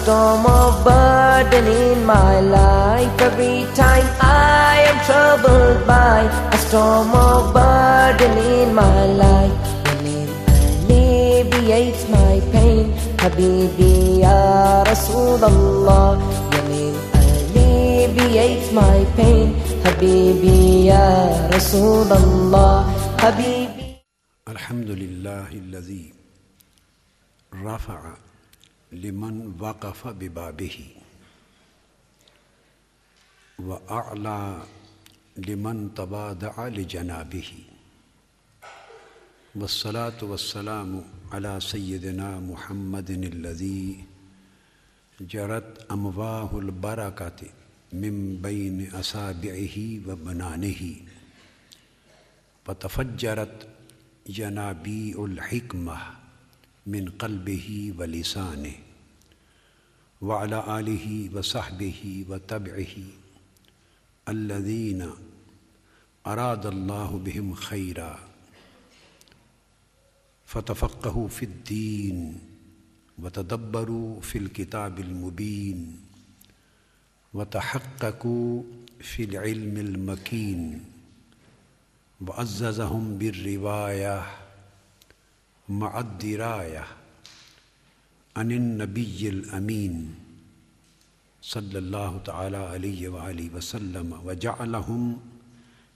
storm of burden in my life. Every time I am troubled by a storm of burden in my life. Your name alleviates my pain. Habibi ya Rasulallah. Your name alleviates my pain. Habibi ya Rasulallah. Habibi. الحمد لله الذي رفع لمن وقف ببابه. واعلى لمن تواضع لجنابه. والصلاه والسلام على سيدنا محمد الذي جرت امواه البركه من بين اصابعه وبنانه. وتفجرت ينابيع الحكمة. من قلبه ولسانه وعلى آله وصحبه وتبعه الذين أراد الله بهم خيرا. فتفقهوا في الدين وتدبروا في الكتاب المبين وتحققوا في العلم المكين وعززهم بالرواية مع الدراية عن النبي الأمين صلى الله تعالى عليه وآله وسلم وجعلهم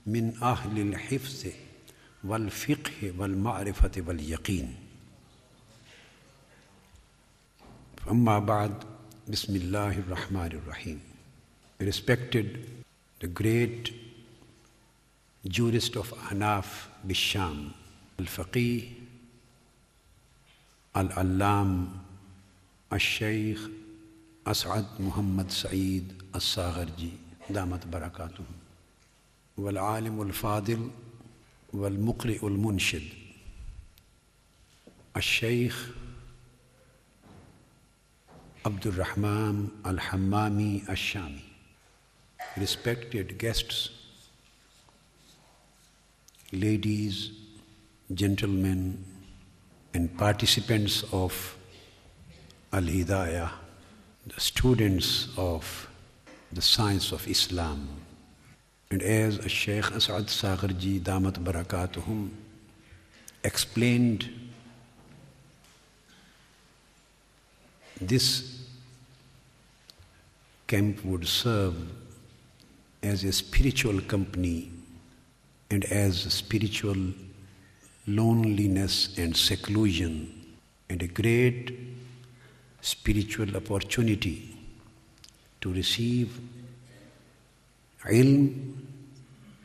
من أهل الحفظ والفقه والمعرفة واليقين. أما بعد بسم الله الرحمن الرحيم. Respected the great jurist of Hanaf Bisham, Al-Faqih, Al-Allam, Al-Shaykh As'ad Muhammad Sa'id Al-Sagharji, Damat Barakatuh, والعالم الفاضل والمقرئ المنشد الشيخ عبد الرحمن الحمامي الشامي respected guests ladies, gentlemen, and participants of Al Hidayah, the students of the science of Islam. And as Shaykh As'ad Sagharji Damat Barakatuhum explained, this camp would serve as a spiritual company and as a spiritual loneliness and seclusion, and a great spiritual opportunity to receive ilm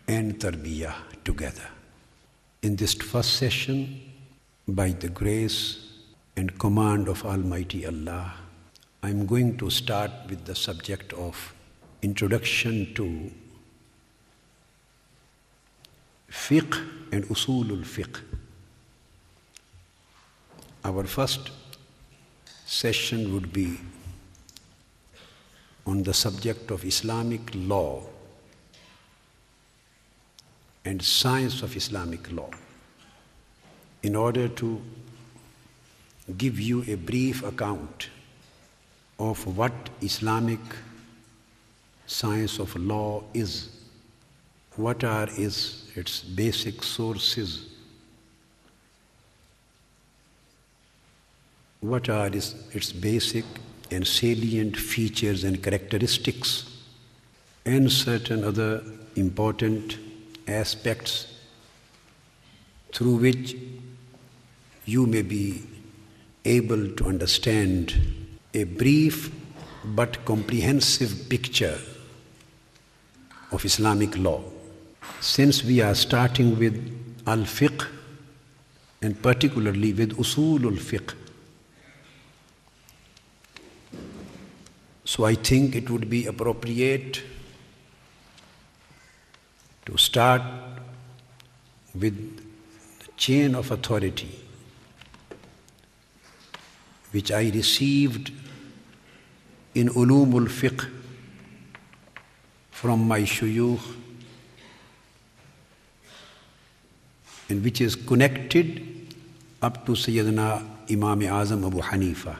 and tarbiyah together. In this first session, by the grace and command of Almighty Allah, I am going to start with the subject of introduction to fiqh and usulul fiqh. Our first session would be on the subject of Islamic law and science of Islamic law in order to give you a brief account of what Islamic science of law is, what are its, its basic sources, what are its, its basic and salient features and characteristics, and certain other important aspects through which you may be able to understand a brief but comprehensive picture of Islamic law. Since we are starting with al fiqh and particularly with usul al fiqh, so I think it would be appropriate to start with the chain of authority which I received in ulumul fiqh from my shuyukh and which is connected up to Sayyidina Imam Azam Abu Hanifa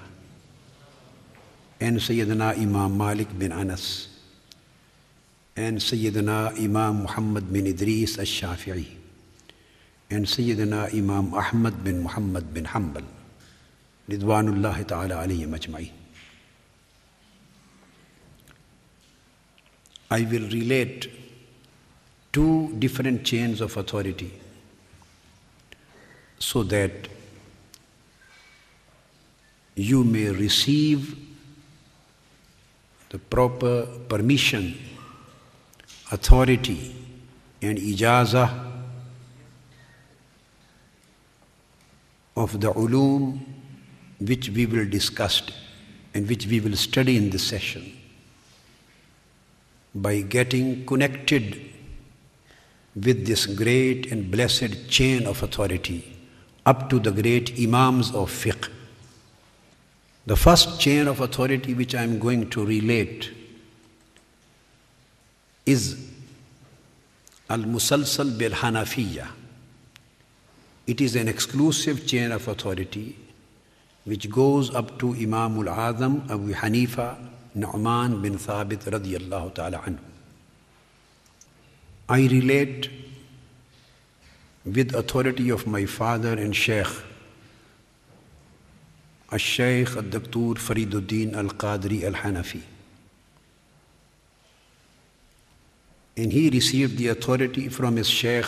and Sayyidina Imam Malik bin Anas and Sayyidina Imam Muhammad bin Idris al-Shafi'i and Sayyidina Imam Ahmad bin Muhammad bin Hanbal Ridwanullahi ta'ala alayhim ajma'in. I will relate two different chains of authority so that you may receive the proper permission, authority, and ijazah of the ulum which we will discuss and which we will study in this session. By getting connected with this great and blessed chain of authority up to the great Imams of fiqh. The first chain of authority which I am going to relate is Al Musalsal bil Hanafiya. It is an exclusive chain of authority which goes up to Imam al Azam Abu Hanifa Nu'man bin Thabit radiyallahu ta'ala anhu. I relate with authority of my father and Sheikh, Al-Sheikh Al-Daktur Fariduddin Al-Qadri Al-Hanafi. And he received the authority from his Sheikh,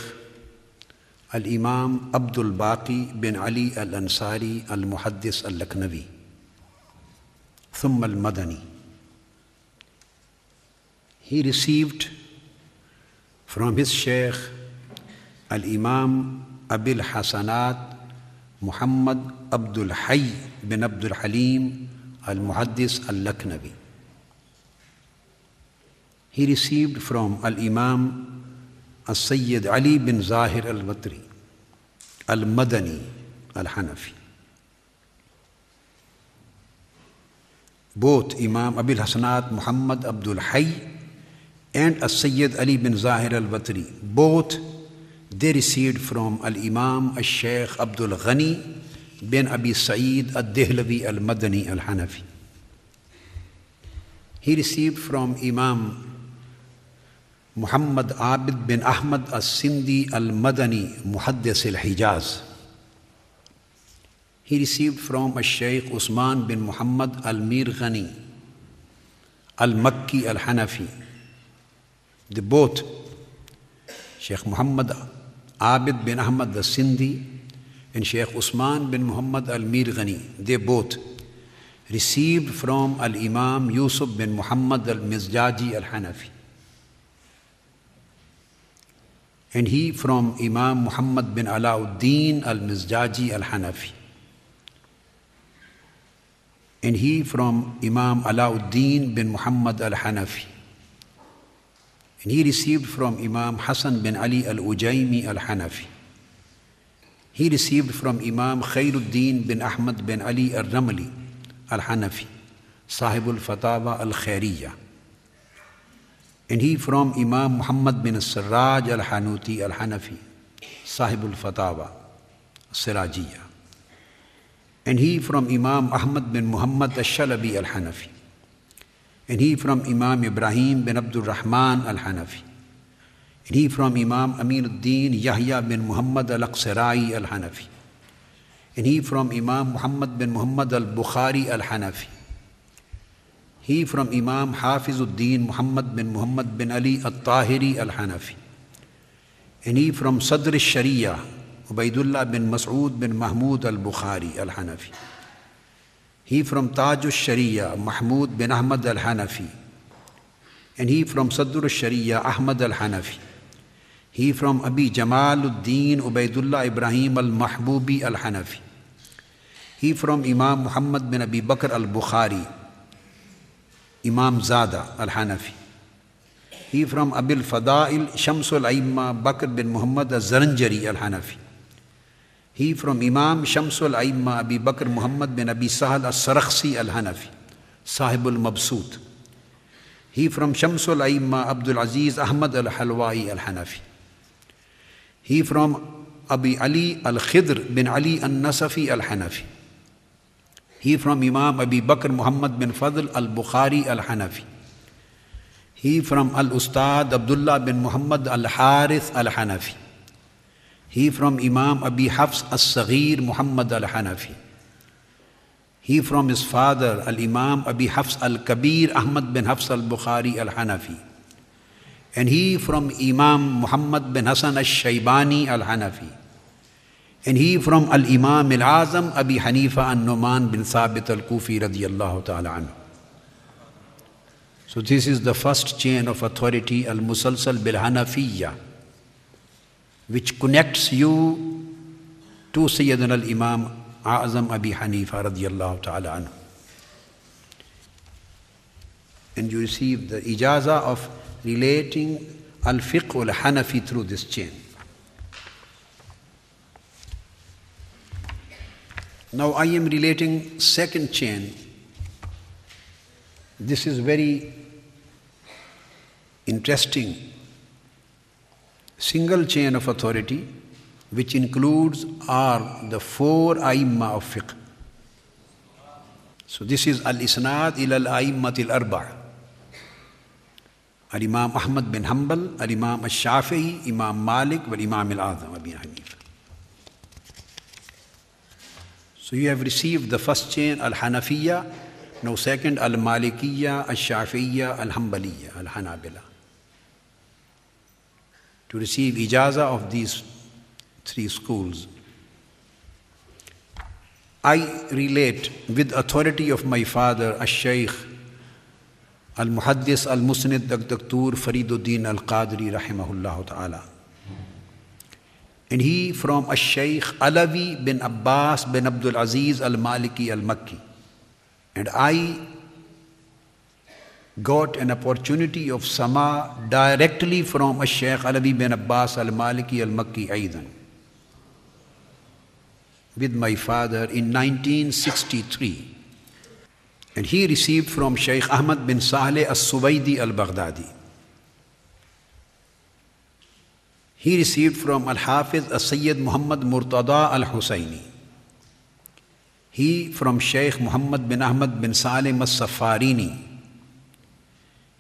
Al-Imam Abdul Baqi bin Ali Al-Ansari Al-Muhaddis Al-Laknavi, Thumma Al-Madani. He received from his Sheikh Al Imam Abil Hasanat Muhammad Abdul Hayy bin Abdul Halim Al Muhaddis Al Laknavi. He received from Al Imam Al Sayyid Ali bin Zahir Al Watri Al Madani Al Hanafi. Both Imam Abil Hasanat Muhammad Abdul Hayy and as Sayyid Ali bin Zahir al Watri. Both they received from Al Imam Al Sheikh Abdul Ghani bin Abi Sa'id al Dehlavi al Madani al Hanafi. He received from Imam Muhammad Abid bin Ahmad al Sindhi al Madani Muhaddis al Hijaz. He received from al Sheikh Usman bin Muhammad al Mir Ghani al Abid bin Ahmad the Sindhi and Sheikh Usman bin Muhammad al Mir Ghani, they both received from Al Imam Yusuf bin Muhammad al Mizjaji al Hanafi. And he from Imam Muhammad bin Alauddin al Mizjaji al Hanafi. And he from Imam Alauddin bin Muhammad al Hanafi. And he received from Imam Hassan bin Ali al Ujaymi al Hanafi. He received from Imam Khairuddin bin Ahmad bin Ali al Ramli al Hanafi, Sahibul Fatawa al Khairiyya. And he from Imam Muhammad bin Siraj al Hanuti al Hanafi, Sahibul Fatawa, Sirajiyya. And he from Imam Ahmad bin Muhammad al Shalabi al Hanafi. And he from Imam Ibrahim bin Abdul Rahman al Hanafi. And he from Imam Aminuddin Yahya bin Muhammad al Aqsirai al Hanafi. And he from Imam Muhammad bin Muhammad al Bukhari al Hanafi. He from Imam Hafizuddin Muhammad bin Muhammad bin Ali al Tahiri al Hanafi. And he from Sadr al Sharia Ubaidullah bin Mas'ud bin Mahmud al Bukhari al Hanafi. He from Taj al-Sharia, Mahmud bin Ahmad al-Hanafi. And he from Sadr al-Sharia, Ahmad al-Hanafi. He from Abi Jamaluddin Ubaidullah Ibrahim al-Mahbubi al-Hanafi. He from Imam Muhammad bin Abi Bakr al-Bukhari, Imam Zada al-Hanafi. He from Abil Fadail Shamsul Aimma Bakr bin Muhammad al-Zaranjari al-Hanafi. He from Imam Shamsul Aimma Abi Bakr Muhammad bin Abi Sahal al-Sarakhsi al-Hanafi, Sahibul Mabsut. He from Shamsul Aimma Abdul Aziz Ahmad al-Halwai al-Hanafi. He from Abi Ali al-Khidr bin Ali al-Nasafi al-Hanafi. He from Imam Abi Bakr Muhammad bin Fadl al Bukhari al Hanafi. He from Al Ustad Abdullah bin Muhammad al Harith al Hanafi. He from Imam Abi Hafs al Saghir Muhammad al Hanafi. He from his father Al Imam Abi Hafs al Kabir Ahmad bin Hafs al Bukhari al Hanafi. And he from Imam Muhammad bin Hassan al Shaybani al Hanafi. And he from Al Imam Al Azam Abi Hanifa an Numan bin Thabit al Kufi radiyallahu ta'ala anhu. So this is the first chain of authority Al Musalsal bil Hanafiyya, which connects you to Sayyidina Al Imam Azam Abi Hanifa radiyallahu ta'ala anhu. And you receive the ijaza of relating Al Fiqh al Hanafi through this chain. Now I am relating second chain. This is very interesting single chain of authority which includes are the four aimma of fiqh. So this is al-isnad ila al-aimmat al-arba' Al-Imam Ahmad bin Hanbal, Al-Imam al-Shafi'i, Imam Malik, Al-Imam al-Azam, Abi Hanifa. So you have received the first chain, Al-Hanafiya, now second, Al-Malikiyya, Al-Shafi'iyya, Al-Hanbaliyya, Al-Hanabila. To receive ijaza of these three schools. I relate with authority of my father, Al-Shaykh, Al-Muhaddis, Al-Musnid, Dr. Fariduddin Al-Qadri, rahimahullah ta'ala. And he from Al-Shaykh Alawi bin Abbas bin Abdul Aziz Al-Maliki Al-Makki. And I got an opportunity of sama directly from Al-Shaykh Alawi bin Abbas Al-Maliki Al-Makki Aidan with my father in 1963. And he received from Shaykh Ahmad bin Saleh al-Suwaidi al-Baghdadi. He received from Al-Hafiz al-Sayyid Muhammad Murtada al-Husayni. He from Shaykh Muhammad bin Ahmad bin Salim al-Safarini.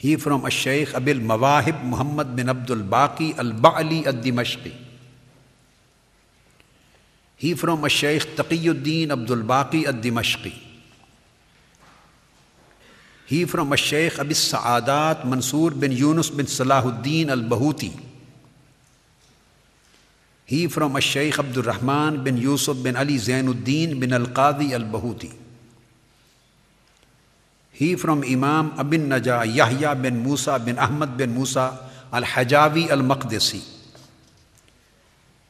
He from Al-Shaykh Abil Mawahib Muhammad bin Abdul Baqi al-Ba'li al-Dimashqi. He from Shaykh Taqiyuddin Abdul Baqi al Dimashqi. He from Shaykh Abis Sa'adat Mansur bin Yunus bin Salahuddin al Bahuti. He from Shaykh Abdul Rahman bin Yusuf bin Ali Zainuddin bin al Qadi al Bahuti. He from Imam Abin Najah Yahya bin Musa bin Ahmad bin Musa al Hajavi al Maqdisi.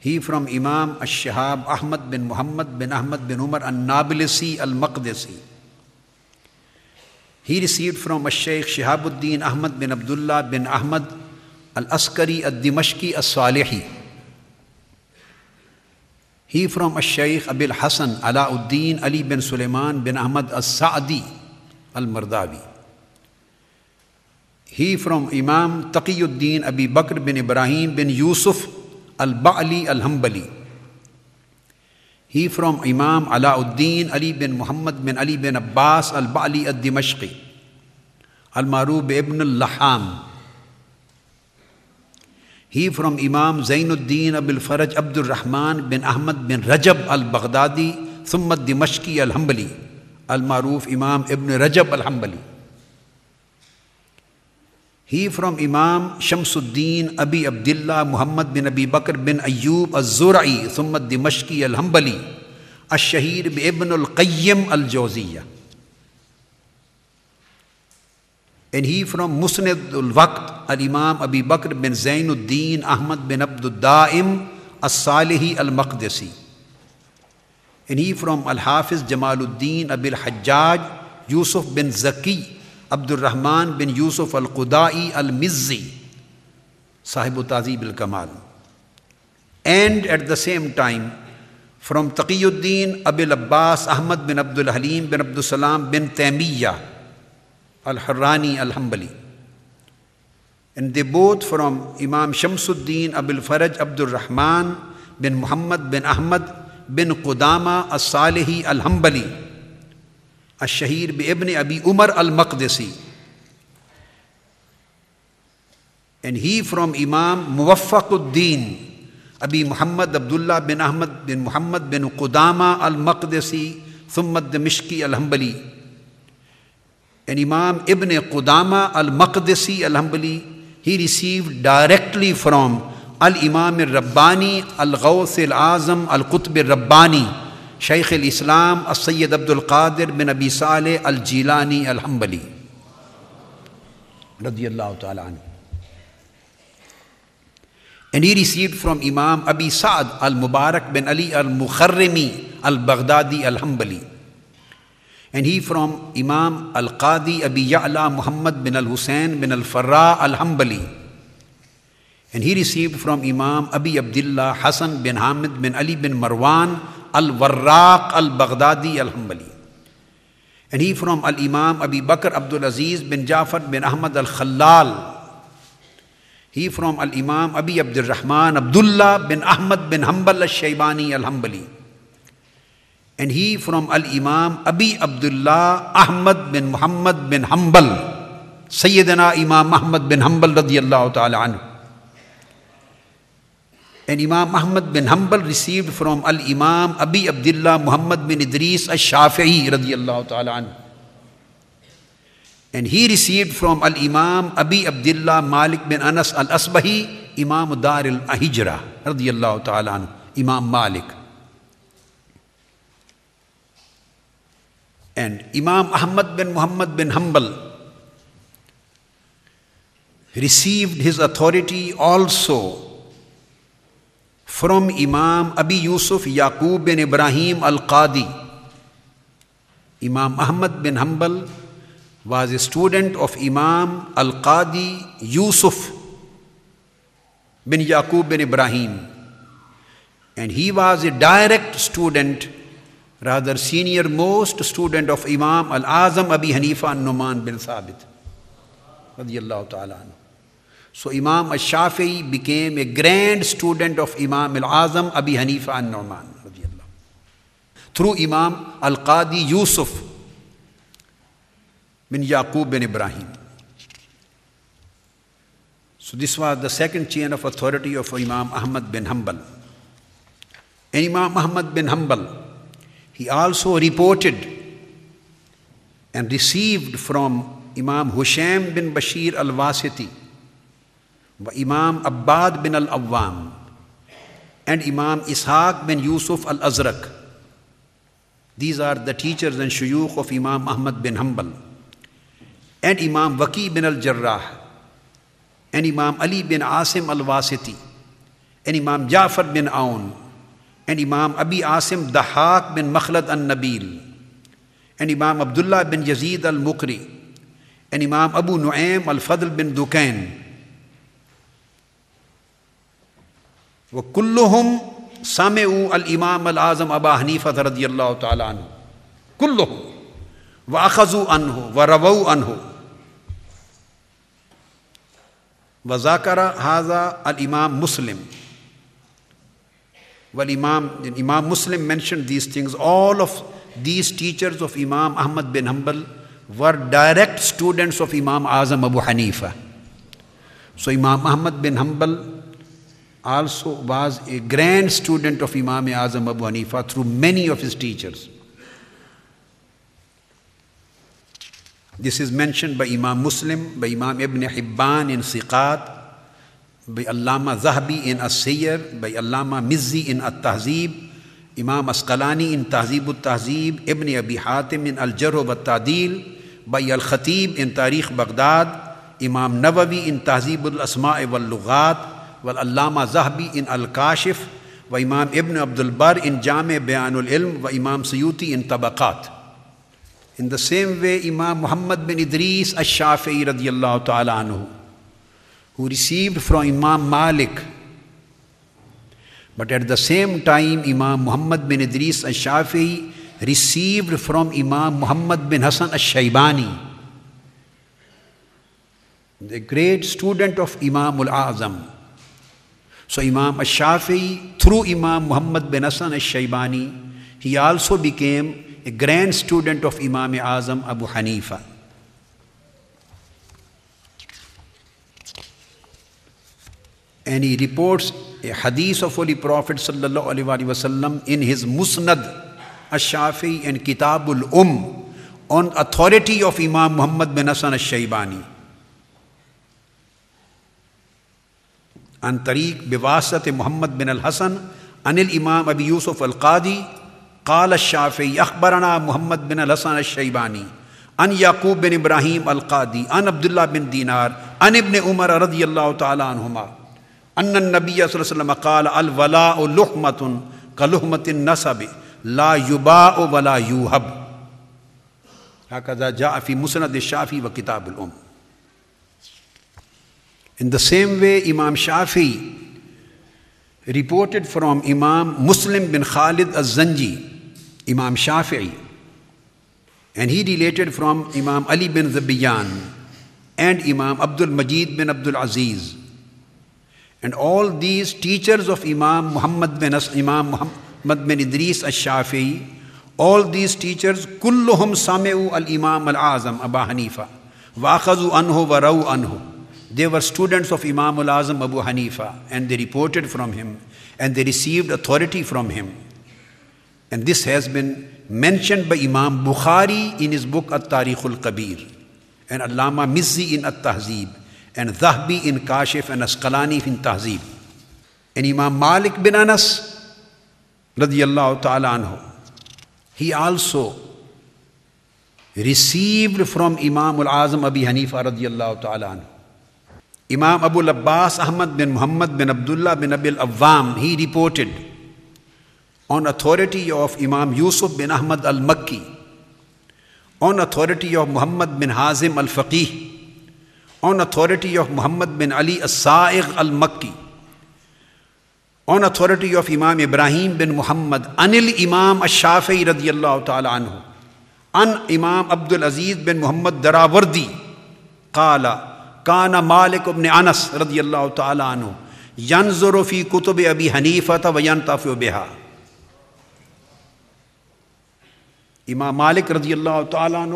He from Imam Ash-Shihab Ahmad bin Muhammad bin Ahmad bin Umar al-Nabilisi al-Maqdisi. He received from Ash-Shaykh Shihabuddin Ahmad bin Abdullah bin Ahmad al-Askari al-Dimashqi al-Salihi. He from Ash-Shaykh Abil Hasan Alauddin Ali bin Sulaiman bin Ahmad al-Sa'di al-Mardawi. He from Imam Taqiyuddin Abi Bakr bin Ibrahim bin Yusuf Al-Ba'li Al-Hambali. He from Imam Alauddin Ali bin Muhammad bin Ali bin Abbas Al-Ba'li Al-Dimashqi. Al-Marub ibn Al-Laham. He from Imam Zainuddin Abil Faraj Abdul Rahman bin Ahmad bin Rajab Al-Baghdadi ثم الدمشقي الحنبلي المعروف امام ابن رجب الحنبلی۔ ہی from امام شمس الدین ابی عبداللہ محمد بن ابی بکر بن ایوب الزرعی ثمت دمشقی الحنبلی۔ الشہیر ابن القیم الجوزیہ۔ And he from مسند الوقت الامام ابی بکر بن زین الدین احمد بن عبد الدائم الصالحی المقدسی۔ And he from Al-Hafiz Jamaluddin Abil Hajjaj Yusuf bin Zaki Abdul Rahman bin Yusuf al Qudai al Mizzi, Sahibu Tazib al Kamal. And at the same time, from Taqiyuddin Abil Abbas Ahmad bin Abdul Halim bin Abdul Salam bin Taymiyyah al Harrani al Hambali. And they both from Imam Shamsuddin Abil Faraj Abdul Rahman bin Muhammad bin Ahmad بن قدامة الصالحي الهمبلي الشهير بابن أبي عمر المقدسي. And he from موفق Muwaffaquddin أبي محمد عبد الله بن أحمد بن محمد بن قدامة المقدسي ثم الدمشقي الهمبلي ان امام ابن Qudama al-Maqdisi al-Hanbali, he received directly from Al-Imam al-Rabbani, al-Ghawth al-Azam, al-Qutb al-Rabbani, Shaykh al-Islam, al-Sayyid Abdul Qadir bin Abi Saleh al-Jilani al-Hambali. Radiyallahu ta'ala anhu. And he received from Imam Abi Sa'd al-Mubarak bin Ali al-Mukharrimi al-Baghdadi al-Hambali. And he from Imam al-Qadi Abi Ya'la Muhammad bin al-Hussein bin al-Farra al-Hambali. And he received from Imam Abi Abdullah Hassan bin Hamid bin Ali bin Marwan al-Warraq al-Baghdadi al-Hambali. And he from al-Imam Abi Bakr Abdul Aziz bin Jafar bin Ahmad al-Khalal. He from al-Imam Abi Abdul Rahman Abdullah bin Ahmad bin Hanbal al-Shaybani al-Hambali. And he from Al Imam Abi Abdullah Ahmad bin Muhammad bin Hanbal, Sayyidina Imam Ahmad bin Hanbal radiallahu ta'ala anhu. And Imam Ahmad bin Hanbal received from Al Imam Abi Abdullah Muhammad bin Idris al Shafi'i radiallahu ta'ala. And he received from Al Imam Abi Abdullah Malik bin Anas al Asbahi, Imam Dar al Hijra radiallahu ta'ala Imam Malik. And Imam Ahmad bin Muhammad bin Hanbal received his authority also from Imam Abi Yusuf Yaqub bin Ibrahim al Qadi. Imam Ahmad bin Hanbal was a student of Imam al Qadi Yusuf bin Yaqub bin Ibrahim. And he was a direct student rather senior most student of Imam Al-Azam Abi Hanifa Numan bin Thabit. So Imam Al-Shafi'i became a grand student of Imam Al-Azam Abi Hanifa Numan. Through Imam Al-Qadi Yusuf bin Yaqub bin Ibrahim. So this was the second chain of authority of Imam Ahmad bin Hanbal. And Imam Ahmad bin Hanbal he also reported and received from Imam Husham bin Bashir al Wasiti, Imam Abbad bin al Awwam, and Imam Ishaq bin Yusuf al Azraq. These are the teachers and shuyukh of Imam Ahmad bin Hanbal, and Imam Waqi bin al Jarrah, and Imam Ali bin Asim al Wasiti, and Imam Ja'far bin Aun, and Imam Abi Asim Dahak bin Makhlad al Nabil, and Imam Abdullah bin Yazid al Mukri, and Imam Abu Nu'aym al Fadl bin Dukain. وكلهم سمعوا الإمام الأعظم أبا حنيفة رضي الله تعالى عنه كلهم وأخذوا عنه ورووا عنه وذكر هذا الإمام مسلم Imam, Imam Muslim mentioned these things. All of these teachers of Imam Ahmad bin Hanbal were direct students of Imam Azam Abu Hanifa. So Imam Ahmad bin Hanbal also was a grand student of Imam Azam Abu Hanifa through many of his teachers. This is mentioned by Imam Muslim, by Imam Ibn Hibban in Siqat, by Allama Zahabi in As-Sayyar, by Allama Mizzi in At-Tahzib, Imam Asqalani in Tahzib al-Tahzib, Ibn Abi Hatim in Al-Jarh wa Ta'dil, by Al-Khatib in Tarikh Baghdad, Imam Nawawi in Tahzib al-Asma' wal Allama Zahabi in Al-Kashif, wa Imam Ibn Abdul Bar in Jami' Bayanul Ilm, wa Imam Suyuti in Tabaqat. In the same way, Imam Muhammad bin Idris al-Shafi'i radiyallahu ta'ala anhu, who received from Imam Malik. But at the same time, Imam Muhammad bin Idris al Shafi'i received from Imam Muhammad bin Hassan al Shaybani, the great student of Imam al Azam. So, Imam al Shafi'i, through Imam Muhammad bin Hassan al Shaybani, he also became a grand student of Imam Azam Abu Hanifa. And he reports a hadith of Holy Prophet وسلم, in his Musnad Ash-Shafi and Kitabul Um on authority of Imam Muhammad bin Hassan al-Shaybani. عن طریق بواسط محمد بن الحسن ان الامام ابی یوسف القادی قال الشافعی اخبرنا محمد بن الحسن الشیبانی ان یعقوب بن ابراہیم القادی ان عبداللہ بن دینار ان ابن عمر رضی اللہ تعالی عنہما ان النبی صلی اللہ علیہ وسلم قال الولاء لحمت کلحمت النصب لا یباء ولا یوہب ہکذا جاء فی مسند الشافی و کتاب الام In the same way, Imam Shafi reported from Imam Muslim bin Khalid al-Zanji, Imam Shafi'i, and he related from Imam Ali bin Zabiyan and Imam Abdul Majid bin Abdul Aziz. And all these teachers of Imam Muhammad bin As, Imam Muhammad bin Idris al-Shafi'i, all these teachers, al-Imam al-Azam, Abu Hanifa, wa'akhazu anhu wa raw anhu. They were students of Imam al Azam Abu Hanifa and they reported from him and they received authority from him. And this has been mentioned by Imam Bukhari in his book At Tarikh al Kabir, and Allama Mizzi in At Tahzib, and Dhahbi in Kashif, and Asqalani in Tahzib. And Imam Malik bin Anas, radiallahu ta'ala anhu, he also received from Imam al Azam Abi Hanifa radiallahu ta'ala anhu. Imam Abu Abbas Ahmad bin Muhammad bin Abdullah bin Abil Awam, he reported on authority of Imam Yusuf bin Ahmad al Makki, on authority of Muhammad bin Hazim al Faqih, on authority of Muhammad bin Ali al Sa'igh al Makki, on authority of Imam Ibrahim bin Muhammad, Anil Imam al Shafi'i radiyallahu ta'ala anhu, an Imam Abdul Aziz bin Muhammad Darawardi, کانا مالک ابن انس رضی اللہ تعالیٰ عنہ ینظر فی کتب ابی حنیفت و ینتف بہا۔ امام مالک رضی اللہ تعالیٰ عنہ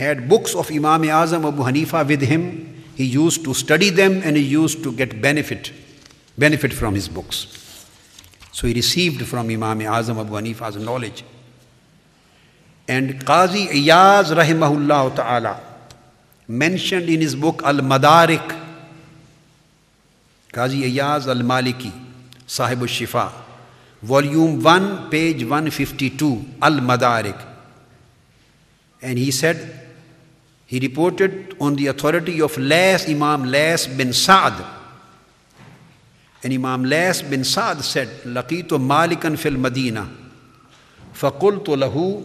ہیڈ بکس آف امام اعظم Abu Hanifa with him he used to study them and he used to get benefit benefit from his books so he received from Imam Azam Abu Hanifa knowledge and قاضی ایاز رحمہ اللہ تعالیٰ mentioned in his book Al Madarik, Qazi Ayaz Al Maliki, Sahib al Shifa, volume 1, page 152, Al Madarik. And he said, he reported on the authority of Las Imam Las bin Sa'd. And Imam Las bin Sa'd said, لقيت مالكا في المدينة فقلت له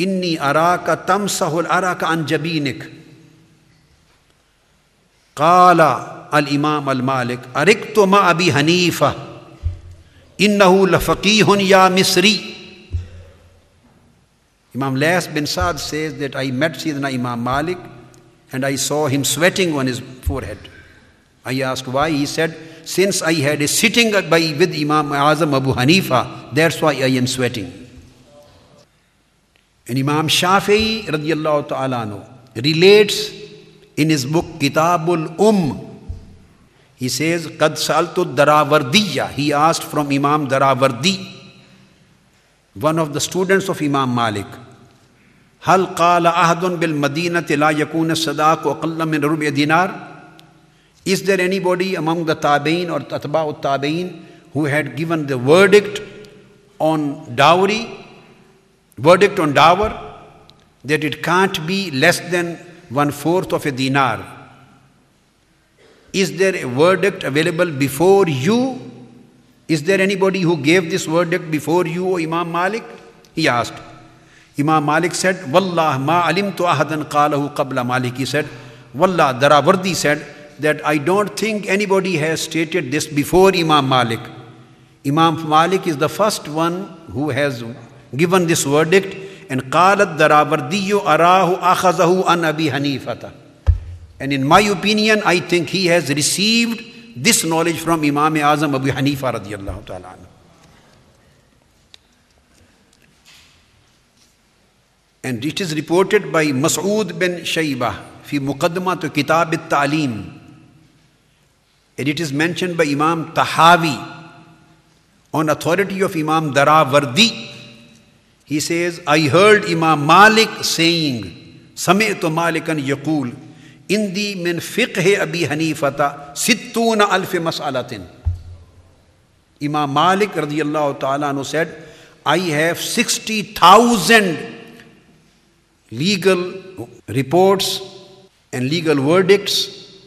إني أراك تمسح الأرك عن جبينك قال الامام المالک ارک تو ما ابی حنیف انه لفقيه یا مصری. Imam Laith bin Saad says that I met Sayyidina Imam Malik and I saw him sweating on his forehead I ask why he said since I had a sitting by with Imam Azam Abu Hanifa that's why I am sweating Imam Shafi رضی اللہ تعالیٰ عنہ relates ان از بک کتاب العم ہی Cs قد سال تو دراوردی یا he asked from Imam Darawardi one of the students of Imam Malik حل قال قالآ بل مدینہ تلا یقون صدا کو اقلم رب دینار از there any body among the Tabi'in or Taba Tabi'in who had given the verdict on dowry verdict on dower that it can't be less than one fourth of a dinar. Is there a verdict available before you? Is there anybody who gave this verdict before you, Imam Malik? He asked. Imam Malik said, Wallah ma alim alimtu ahadan qalahu qabla Malik. He said, Wallah, Darawardi said that I don't think anybody has stated this before Imam Malik. Imam Malik is the first one who has given this verdict and قالت Darawardiyu arahu akhazahu an Abi Hanifata. And in my opinion, I think he has received this knowledge from Imam Azam Abu Hanifa radiallahu ta'ala. And it is reported by Mas'ud bin Shaybah Muqaddimah to Kitab al-Ta'lim. And it is mentioned by Imam Tahawi on authority of Imam Darawardi. He says, I heard Imam Malik saying, Sametu Malikan Yaqul, Indi min fiqh Abi Hanifata sittuna alfi mas'alatin. Imam Malik radiallahu ta'ala said, I have 60,000 legal reports and legal verdicts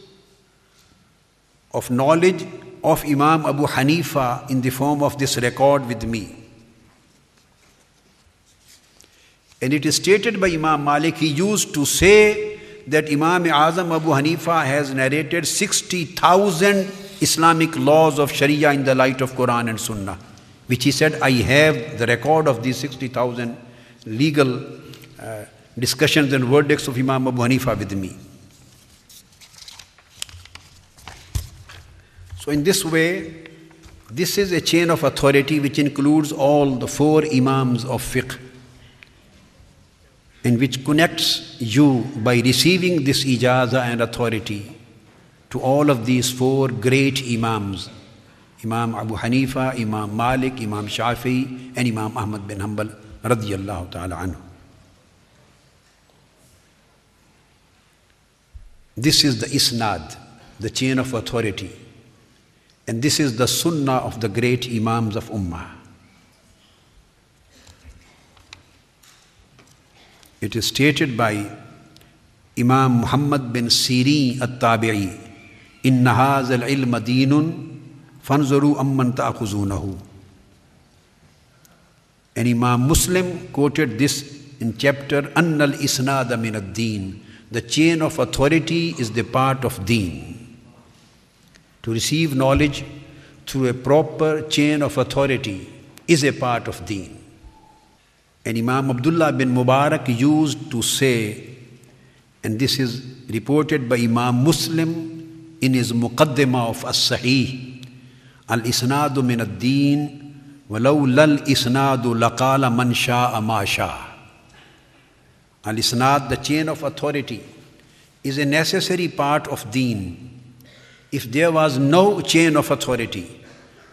of knowledge of Imam Abu Hanifa in the form of this record with me. And it is stated by Imam Malik, he used to say that Imam Azam Abu Hanifa has narrated 60,000 Islamic laws of Sharia in the light of Quran and Sunnah, which he said, I have the record of these 60,000 legal uh, discussions and verdicts of Imam Abu Hanifa with me. So, in this way, this is a chain of authority which includes all the four Imams of fiqh and which connects you by receiving this ijaza and authority to all of these four great Imams Imam Abu Hanifa, Imam Malik, Imam Shafi, and Imam Ahmad bin Hanbal radiyallahu ta'ala anhu. This is the isnad, the chain of authority. And this is the sunnah of the great Imams of Ummah. It is stated by Imam Muhammad bin Sirin at-Tabi'i, in al ilm dinun fanzuru amman ta'khuzunahu. And Imam Muslim quoted this in chapter Annal Isnada min ad-Din. The chain of authority is the part of Deen. To receive knowledge through a proper chain of authority is a part of Deen. And Imam Abdullah bin Mubarak used to say, and this is reported by Imam Muslim in his Muqaddimah of As-Sahih, Al-Isnadu min ad-Din, lal isnadu laqala man sha'a ma sha'a. Al Isnad, the chain of authority, is a necessary part of deen. If there was no chain of authority,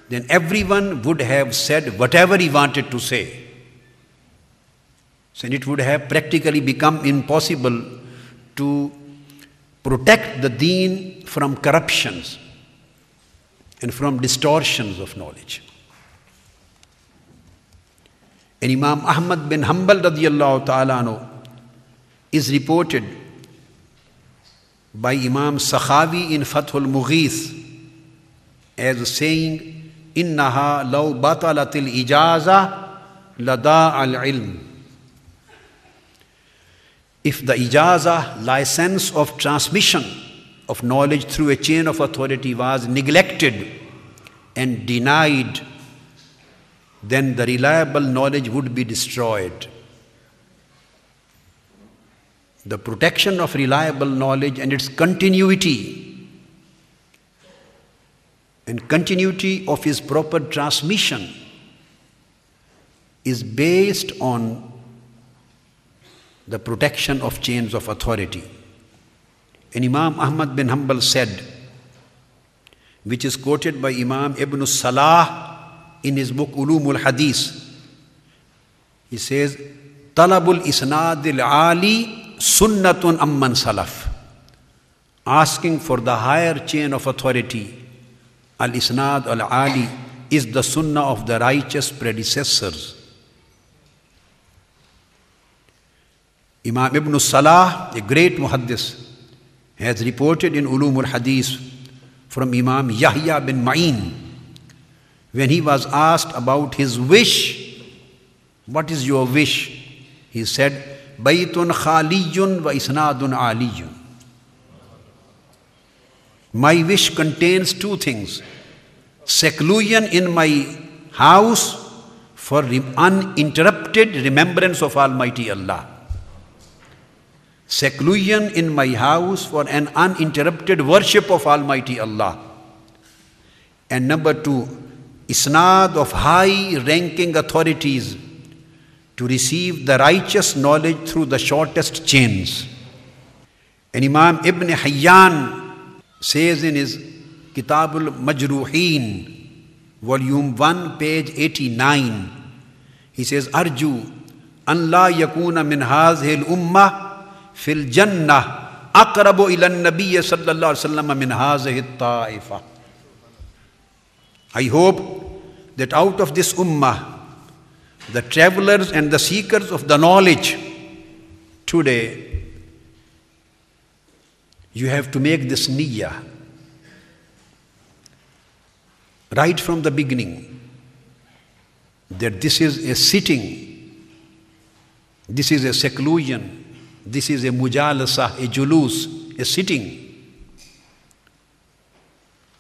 then everyone would have said whatever he wanted to say. So it would have practically become impossible to protect the deen from corruptions and from distortions of knowledge. And Imam Ahmad bin Hanbal radiallahu ta'ala is reported by Imam Sakhawi in Fathul Mughith as saying, law batalatil ijaza lada al ilm. If the ijaza, license of transmission of knowledge through a chain of authority was neglected and denied, then the reliable knowledge would be destroyed. The protection of reliable knowledge and its continuity and continuity of its proper transmission is based on the protection of chains of authority. And Imam Ahmad bin Hanbal said, which is quoted by Imam Ibn Salah in his book Ulumul Hadith, he says, Talabul Isnadil Ali sunnatun amman salaf, asking for the higher chain of authority, al isnad al ali, is the sunnah of the righteous predecessors. Imam Ibn Salah, a great muhaddis, has reported in Ulum al Hadith from Imam Yahya bin Ma'in when he was asked about his wish, What is your wish? He said, Baytun khaliyun wa isnadun aliyun. My wish contains two things seclusion in my house for uninterrupted remembrance of Almighty Allah. Seclusion in my house for an uninterrupted worship of Almighty Allah. And number two, isnad of high ranking authorities to receive the righteous knowledge through the shortest chains. And Imam Ibn Hayyan says in his Kitab al-Majruhin, volume 1, page 89, he says, Arju an la yakuna min hazihil ummah fil jannah aqrabu ila an-nabiy sallallahu alaihi wasallam min hazihi ta'ifa. I hope that out of this ummah the travelers and the seekers of the knowledge today, you have to make this niyyah right from the beginning that this is a sitting, this is a seclusion, this is a mujalasa, a julus, a sitting.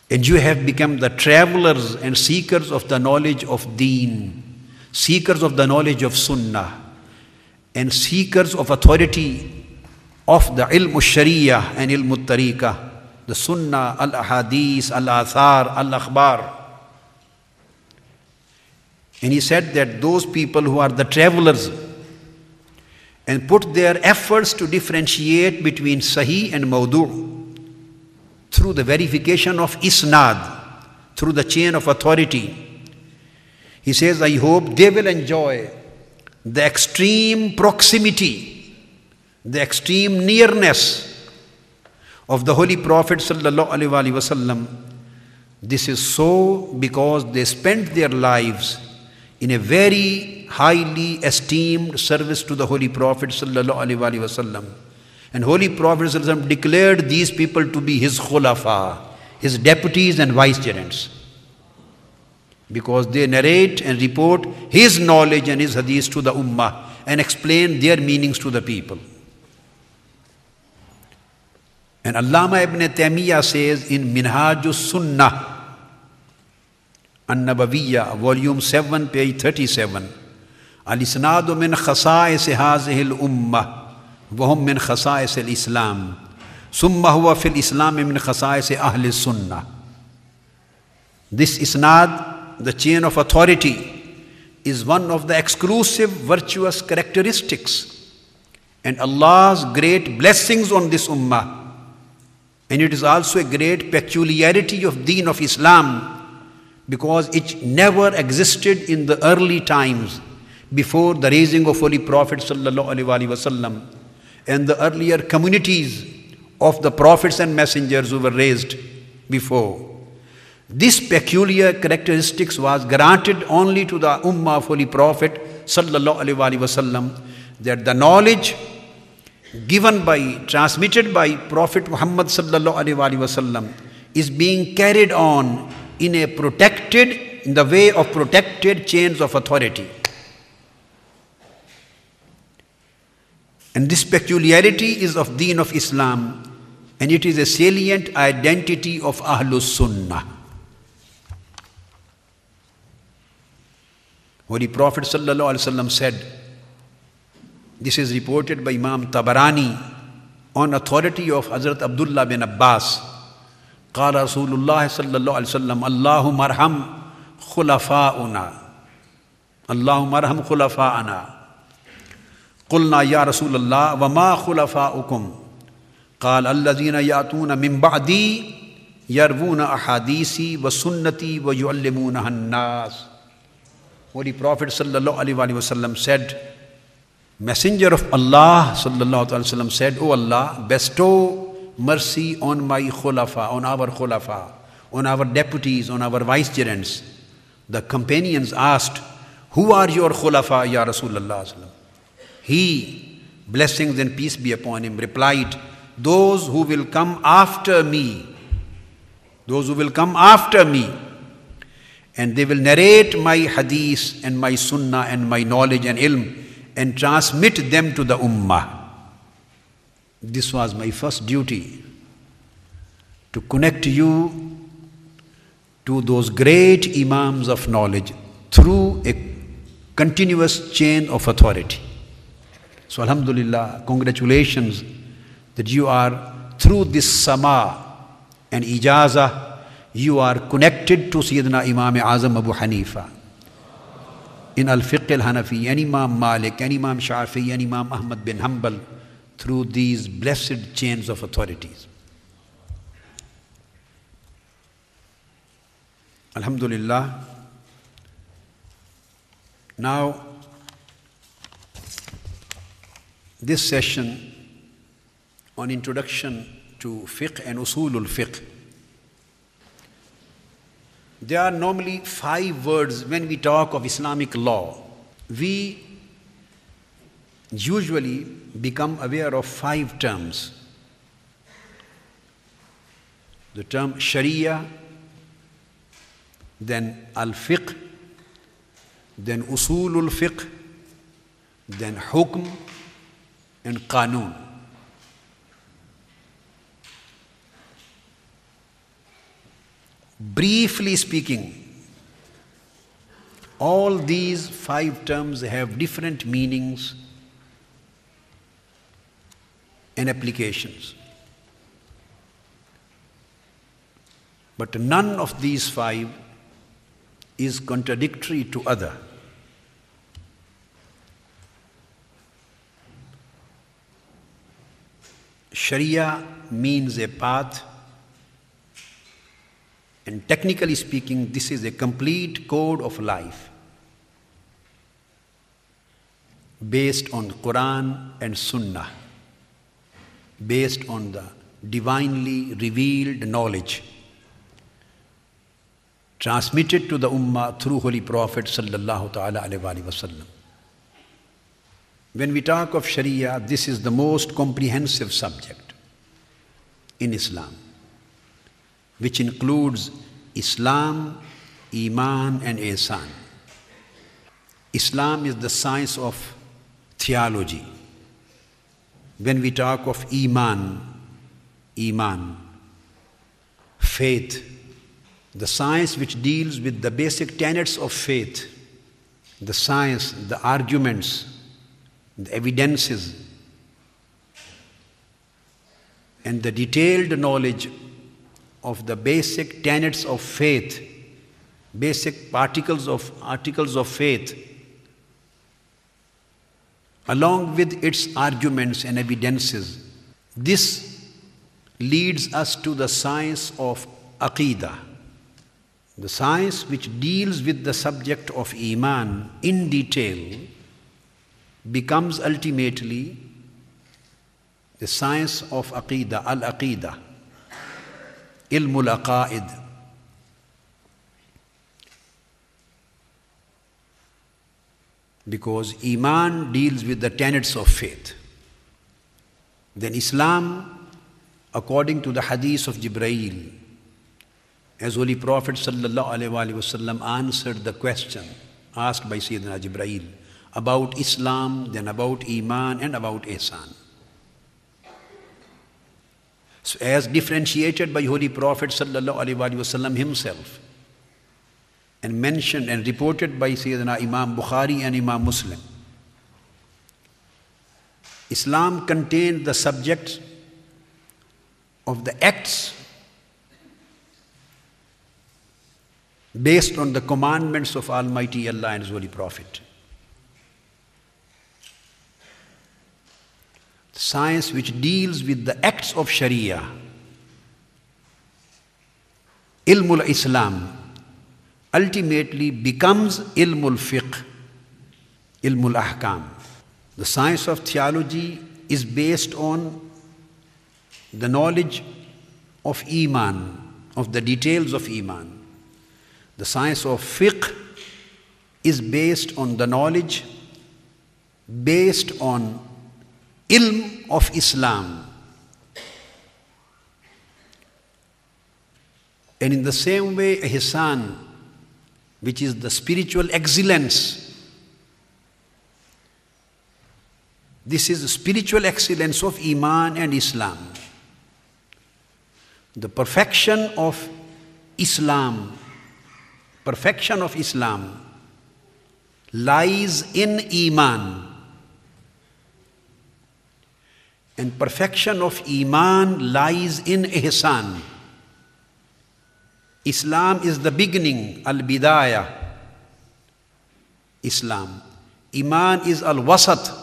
And you have become the travelers and seekers of the knowledge of deen seekers of the knowledge of Sunnah, and seekers of authority of the ilm sharia and ilm tariqah, the Sunnah, al ahadith, al athar, al akhbar. And he said that those people who are the travelers and put their efforts to differentiate between Sahih and Maudu through the verification of Isnad, through the chain of authority he says, I hope they will enjoy the extreme proximity, the extreme nearness of the Holy Prophet. This is so because they spent their lives in a very highly esteemed service to the Holy Prophet. And Holy Prophet declared these people to be his khulafa, his deputies and vicegerents because they narrate and report his knowledge and his hadith to the ummah and explain their meanings to the people. And Allama ibn Taymiyyah says in Minhajus Sunnah, An-Nabawiyya, volume 7, page 37, Al-Isnadu min khasa'is hazihi al-ummah, وهم من خصائص الإسلام ثم هو في الإسلام من خصائص أهل السنة This isnad the chain of authority is one of the exclusive virtuous characteristics and Allah's great blessings on this ummah. And it is also a great peculiarity of deen of Islam because it never existed in the early times before the raising of Holy Prophet wasallam and the earlier communities of the prophets and messengers who were raised before. This peculiar characteristics was granted only to the Ummah of Holy Prophet wasallam that the knowledge given by transmitted by Prophet Muhammad wasallam is being carried on in a protected in the way of protected chains of authority. And this peculiarity is of Deen of Islam and it is a salient identity of Ahlus Sunnah. Holy Prophet ﷺ said, this is reported by Imam Tabarani on authority of Hazrat Abdullah bin Abbas. قال رسول اللہ صلی اللہ علیہ وسلم اللہ مرحم خلفا انا اللہ مرحم خلف انا قلنا یا رسول اللہ، وما ما اکم قال اللہ یاتون یر یرون احادیثی و سنتی و الناس۔ وماس پرافٹ صلی اللہ علیہ وآلہ وسلم سیڈ میسنجر آف اللہ صلی اللہ علیہ وسلم said O Allah bestow mercy on my khulafa, on our khulafa, on our deputies, on our vicegerents. The companions asked, Who are your khulafa, Ya Rasulullah? He, blessings and peace be upon him, replied, Those who will come after me. Those who will come after me and they will narrate my hadith and my sunnah and my knowledge and ilm and transmit them to the ummah. This was my first duty to connect you to those great imams of knowledge through a continuous chain of authority. So, Alhamdulillah, congratulations that you are through this sama and ijaza, you are connected to Sayyidina Imam Azam Abu Hanifa. in Al Fiqh al Hanafi Imam Malik Imam Shafi Imam Ahmad bin Hanbal through these blessed chains of authorities. Alhamdulillah. Now, this session on introduction to fiqh and usulul fiqh. There are normally five words when we talk of Islamic law. We usually become aware of five terms. The term Sharia, then Al Fiqh, then Usulul Fiqh, then Hukm, and Qanun. Briefly speaking, all these five terms have different meanings and applications. But none of these five is contradictory to other. Sharia means a path, and technically speaking, this is a complete code of life based on Quran and Sunnah based on the divinely revealed knowledge transmitted to the ummah through holy prophet sallallahu alaihi wasallam when we talk of sharia this is the most comprehensive subject in islam which includes islam iman and ihsan. Islam is the science of theology when we talk of Iman, Iman, faith, the science which deals with the basic tenets of faith, the science, the arguments, the evidences, and the detailed knowledge of the basic tenets of faith, basic particles of articles of faith along with its arguments and evidences. This leads us to the science of Aqidah, the science which deals with the subject of Iman in detail, becomes ultimately the science of Aqidah, Al Aqidah, Ilmul Aqaid. Because Iman deals with the tenets of faith. Then Islam, according to the hadith of Jibreel, as Holy Prophet wasallam answered the question asked by Sayyidina Jibreel about Islam, then about Iman, and about Ihsan. So, as differentiated by Holy Prophet wasallam himself, and mentioned and reported by Sayyidina Imam Bukhari and Imam Muslim. Islam contained the subject of the acts based on the commandments of Almighty Allah and His Holy Prophet. Science which deals with the acts of Sharia, Ilmul Islam, ultimately becomes ilmul fiqh, ilmul ahkam. The science of theology is based on the knowledge of Iman, of the details of Iman. The science of fiqh is based on the knowledge based on ilm of Islam. And in the same way, ihsan which is the spiritual excellence. This is the spiritual excellence of Iman and Islam. The perfection of Islam, perfection of Islam lies in Iman. And perfection of Iman lies in Ihsan. Islam is the beginning, al bidayah. Islam. Iman is al wasat.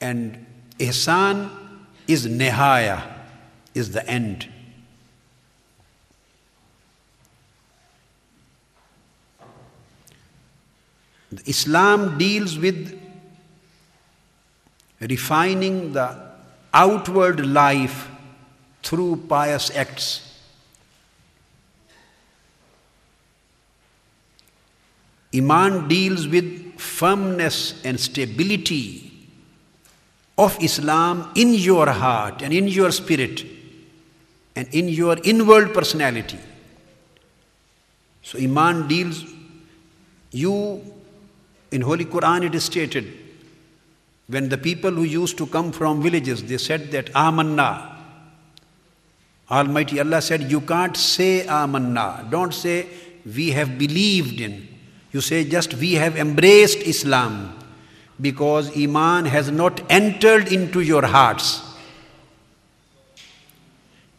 And ihsan is nihaya, is the end. Islam deals with refining the outward life through pious acts. Iman deals with firmness and stability of Islam in your heart and in your spirit and in your inward personality. So Iman deals you in Holy Quran it is stated when the people who used to come from villages they said that amanna. Almighty Allah said you can't say amanna. Don't say we have believed in. You say just we have embraced Islam because Iman has not entered into your hearts.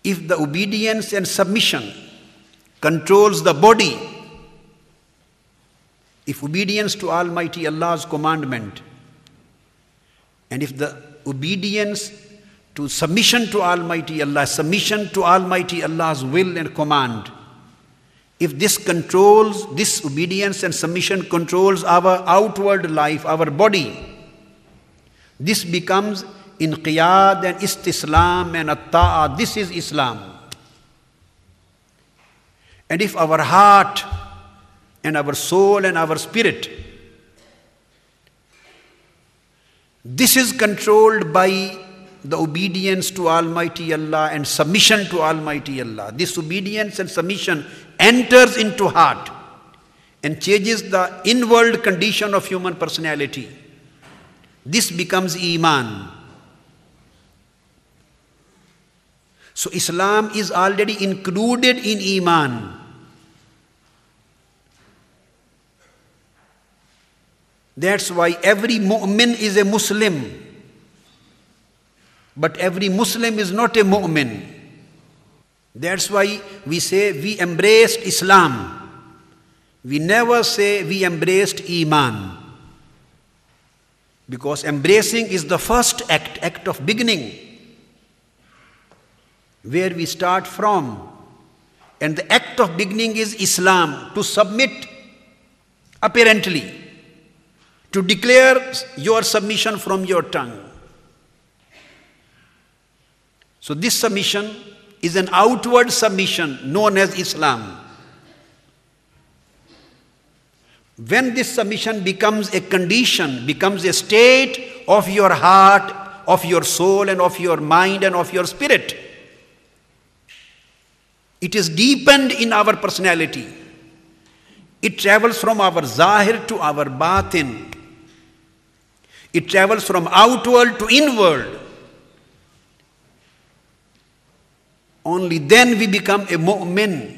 If the obedience and submission controls the body, if obedience to Almighty Allah's commandment, and if the obedience to submission to Almighty Allah, submission to Almighty Allah's will and command, if this controls, this obedience and submission controls our outward life, our body, this becomes inqiyad and istislam and atta'a. This is Islam. And if our heart and our soul and our spirit, this is controlled by the obedience to Almighty Allah and submission to Almighty Allah. This obedience and submission enters into heart and changes the inward condition of human personality. This becomes Iman. So Islam is already included in Iman. That's why every mu'min is a Muslim. But every Muslim is not a mu'min. That's why we say we embraced Islam. We never say we embraced Iman. Because embracing is the first act, act of beginning, where we start from. And the act of beginning is Islam, to submit apparently, to declare your submission from your tongue. So, this submission is an outward submission known as Islam. When this submission becomes a condition, becomes a state of your heart, of your soul, and of your mind, and of your spirit, it is deepened in our personality. It travels from our zahir to our batin. It travels from outward to inward. Only then we become a mu'min.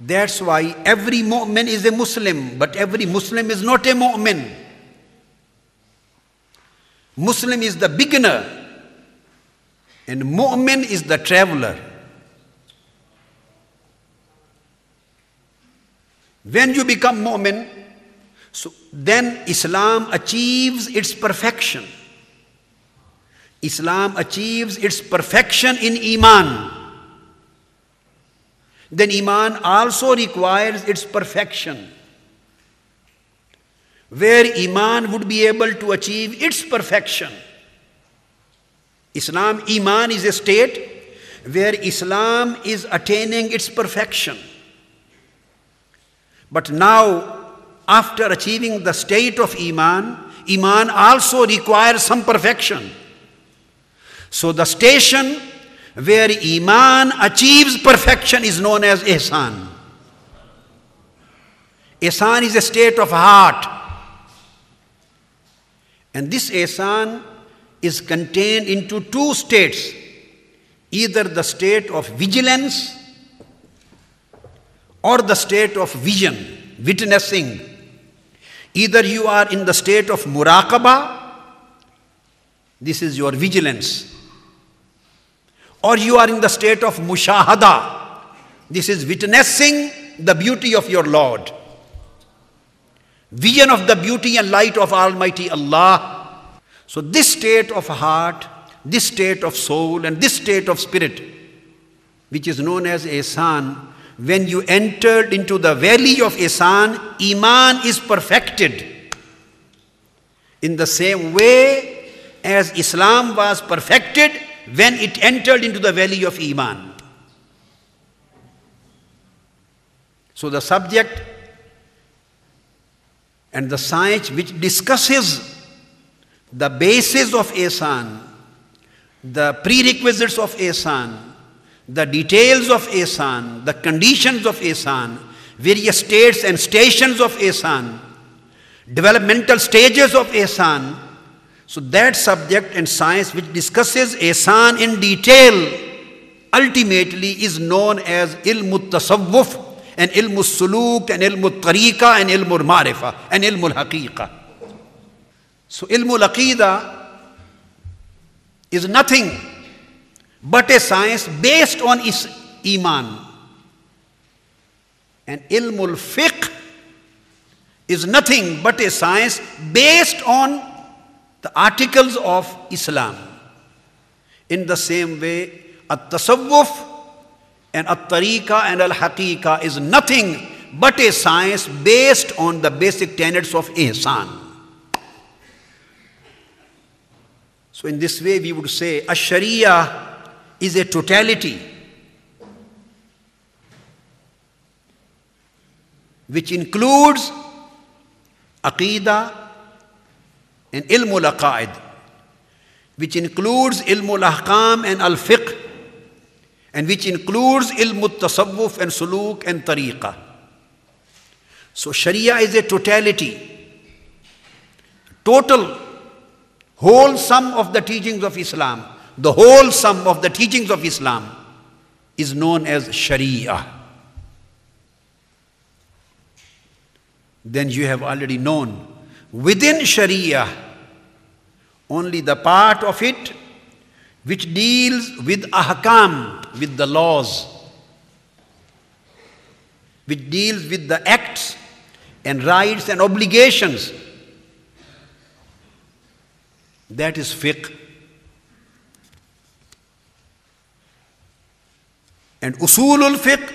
That's why every mu'min is a Muslim, but every Muslim is not a mu'min. Muslim is the beginner, and mu'min is the traveler. When you become mu'min, so then Islam achieves its perfection. Islam achieves its perfection in Iman, then Iman also requires its perfection. Where Iman would be able to achieve its perfection. Islam, Iman is a state where Islam is attaining its perfection. But now, after achieving the state of Iman, Iman also requires some perfection. So the station where Iman achieves perfection is known as Ihsan. Ihsan is a state of heart. And this Ihsan is contained into two states either the state of vigilance or the state of vision, witnessing. Either you are in the state of muraqabah, this is your vigilance or you are in the state of mushahada. This is witnessing the beauty of your Lord. Vision of the beauty and light of Almighty Allah. So, this state of heart, this state of soul, and this state of spirit, which is known as Ihsan, when you entered into the valley of Ihsan, Iman is perfected. In the same way as Islam was perfected when it entered into the valley of Iman. So, the subject and the science which discusses the basis of Ihsan, the prerequisites of Ihsan, the details of Ihsan, the conditions of Ihsan, various states and stations of Ihsan, developmental stages of Ihsan. So, that subject and science which discusses Ihsan in detail ultimately is known as Ilmut Tasawwuf and Ilmul Suluk and Ilmul Tariqa and Ilmul Marifa and Ilmul Haqiqa. So, Ilmul Aqidah is nothing but a science based on is Iman. And ilmul fiqh is nothing but a science based on the articles of Islam. In the same way, at tasawwuf and at tariqa and al haqiqa is nothing but a science based on the basic tenets of ihsan. So, in this way, we would say, a sharia is a totality which includes aqidah and ilmul aqaid, which includes ilmul ahkam and al fiqh, and which includes ilmul tasawwuf and suluk and tariqa. So Sharia is a totality, total, whole sum of the teachings of Islam the whole sum of the teachings of Islam is known as Sharia. Then you have already known within Sharia only the part of it which deals with ahkam, with the laws, which deals with the acts and rights and obligations. That is fiqh. And usulul fiqh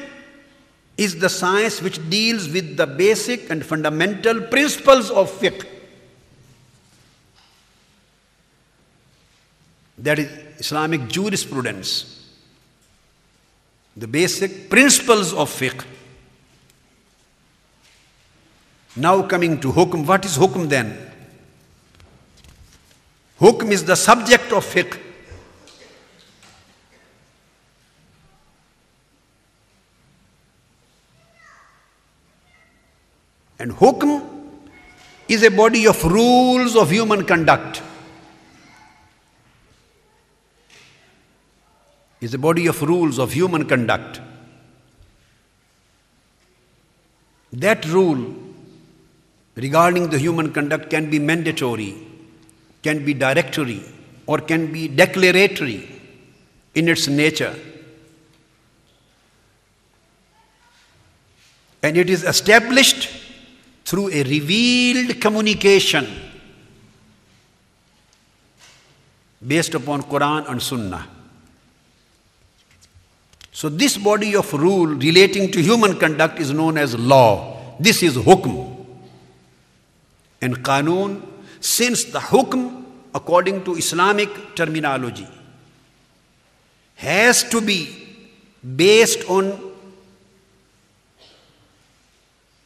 is the science which deals with the basic and fundamental principles of fiqh. That is Islamic jurisprudence. The basic principles of fiqh. Now coming to hukm, what is hukm then? Hukm is the subject of fiqh. And hukm is a body of rules of human conduct. Is a body of rules of human conduct. That rule regarding the human conduct can be mandatory, can be directory, or can be declaratory in its nature. And it is established through a revealed communication based upon Quran and Sunnah. So, this body of rule relating to human conduct is known as law. This is hukm. And qanoon, since the hukm, according to Islamic terminology, has to be based on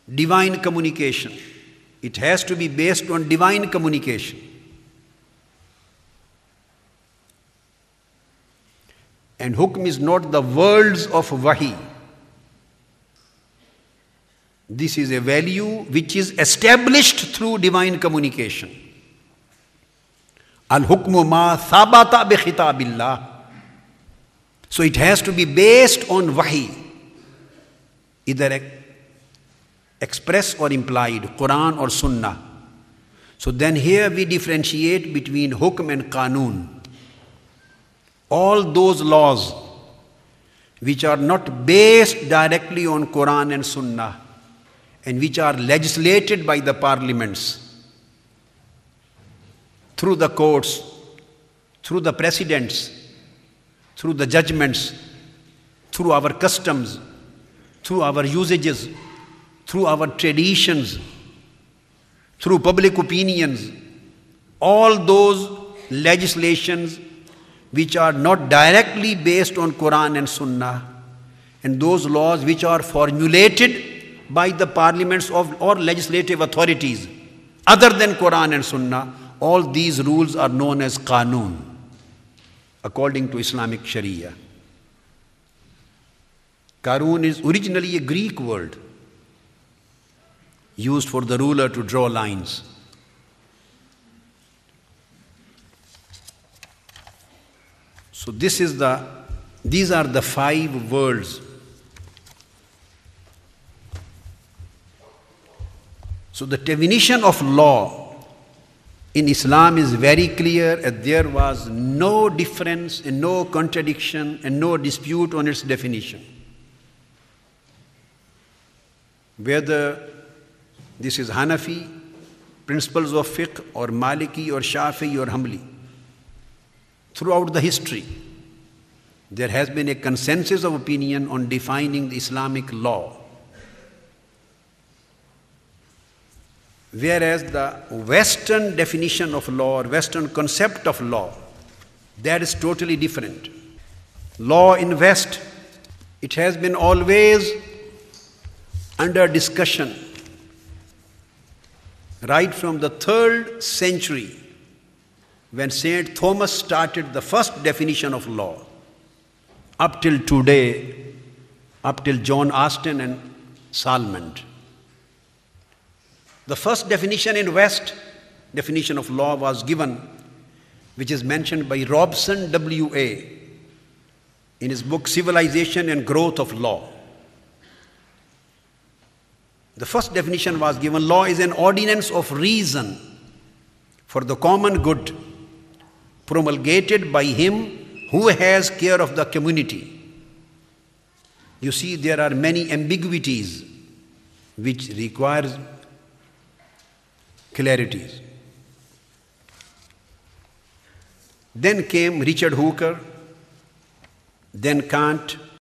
divine communication. It has to be based on divine communication. And hukm is not the words of wahi. This is a value which is established through divine communication. Al hukmu ma thabata bi khitabillah. So it has to be based on wahi, either express or implied, Quran or Sunnah. So then here we differentiate between hukm and qanoon. all those laws which are not based directly on Quran and Sunnah and which are legislated by the parliaments through the courts, through the precedents, through the judgments, through our customs, through our usages, through our traditions, through public opinions, all those legislations which are not directly based on Quran and Sunnah, and those laws which are formulated by the parliaments of or legislative authorities other than Quran and Sunnah, all these rules are known as Qanun according to Islamic Sharia. Qanun is originally a Greek word used for the ruler to draw lines. So this is the these are the five words. So the definition of law in Islam is very clear that there was no difference and no contradiction and no dispute on its definition. Whether this is Hanafi, principles of fiqh, or Maliki, or Shafi, or Hanbali. Throughout the history, there has been a consensus of opinion on defining the Islamic law. Whereas the Western definition of law or Western concept of law, that is totally different. Law in West, it has been always under discussion right from the third century when St. Thomas started the first definition of law up till today, up till John Austin and Salmond. The first definition in West, definition of law, was given, which is mentioned by Robson W.A. in his book Civilization and Growth of Law. The first definition was given law is an ordinance of reason for the common good promulgated by him who has care of the community. You see, there are many ambiguities which requires clarities. Then came Richard Hooker, then Kant,